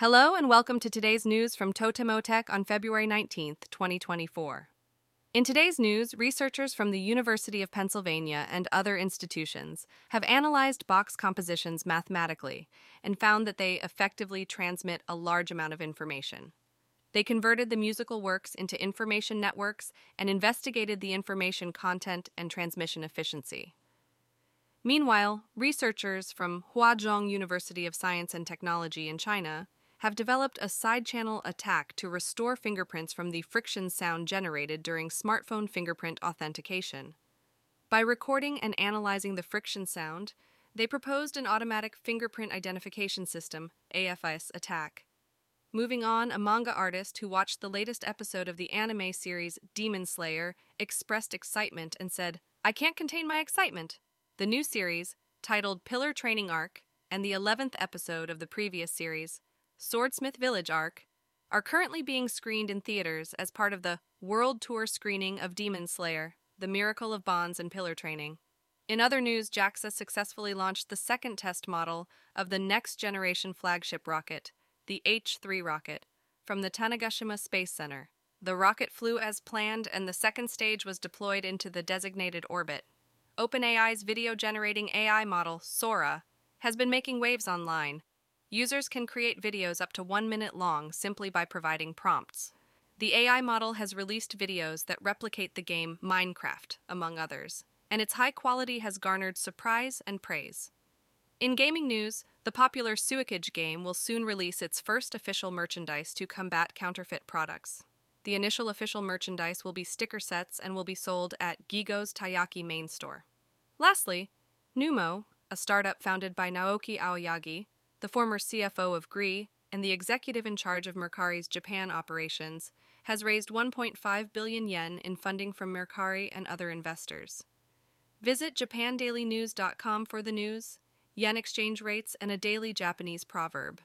Hello and welcome to today's news from Totemotech on February 19th, 2024. In today's news, researchers from the University of Pennsylvania and other institutions have analyzed Bach compositions mathematically and found that they effectively transmit a large amount of information. They converted the musical works into information networks and investigated the information content and transmission efficiency. Meanwhile, researchers from Huazhong University of Science and Technology in China have developed a side channel attack to restore fingerprints from the friction sound generated during smartphone fingerprint authentication. By recording and analyzing the friction sound, they proposed an automatic fingerprint identification system, AFIS, attack. Moving on, a manga artist who watched the latest episode of the anime series Demon Slayer expressed excitement and said, I can't contain my excitement. The new series, titled Pillar Training Arc, and the 11th episode of the previous series, Swordsmith Village arc, are currently being screened in theaters as part of the World Tour screening of Demon Slayer, The Miracle of Bonds and Pillar Training. In other news, JAXA successfully launched the second test model of the next generation flagship rocket, the H 3 rocket, from the Tanegashima Space Center. The rocket flew as planned, and the second stage was deployed into the designated orbit. OpenAI's video generating AI model, Sora, has been making waves online, Users can create videos up to one minute long simply by providing prompts. The AI model has released videos that replicate the game Minecraft, among others, and its high quality has garnered surprise and praise. In gaming news, the popular Suika game will soon release its first official merchandise to combat counterfeit products. The initial official merchandise will be sticker sets and will be sold at Gigo's Taiyaki main store. Lastly, Numo, a startup founded by Naoki Aoyagi, the former CFO of Gree and the executive in charge of Mercari's Japan operations, has raised 1.5 billion yen in funding from Mercari and other investors. Visit japandailynews.com for the news, yen exchange rates, and a daily Japanese proverb.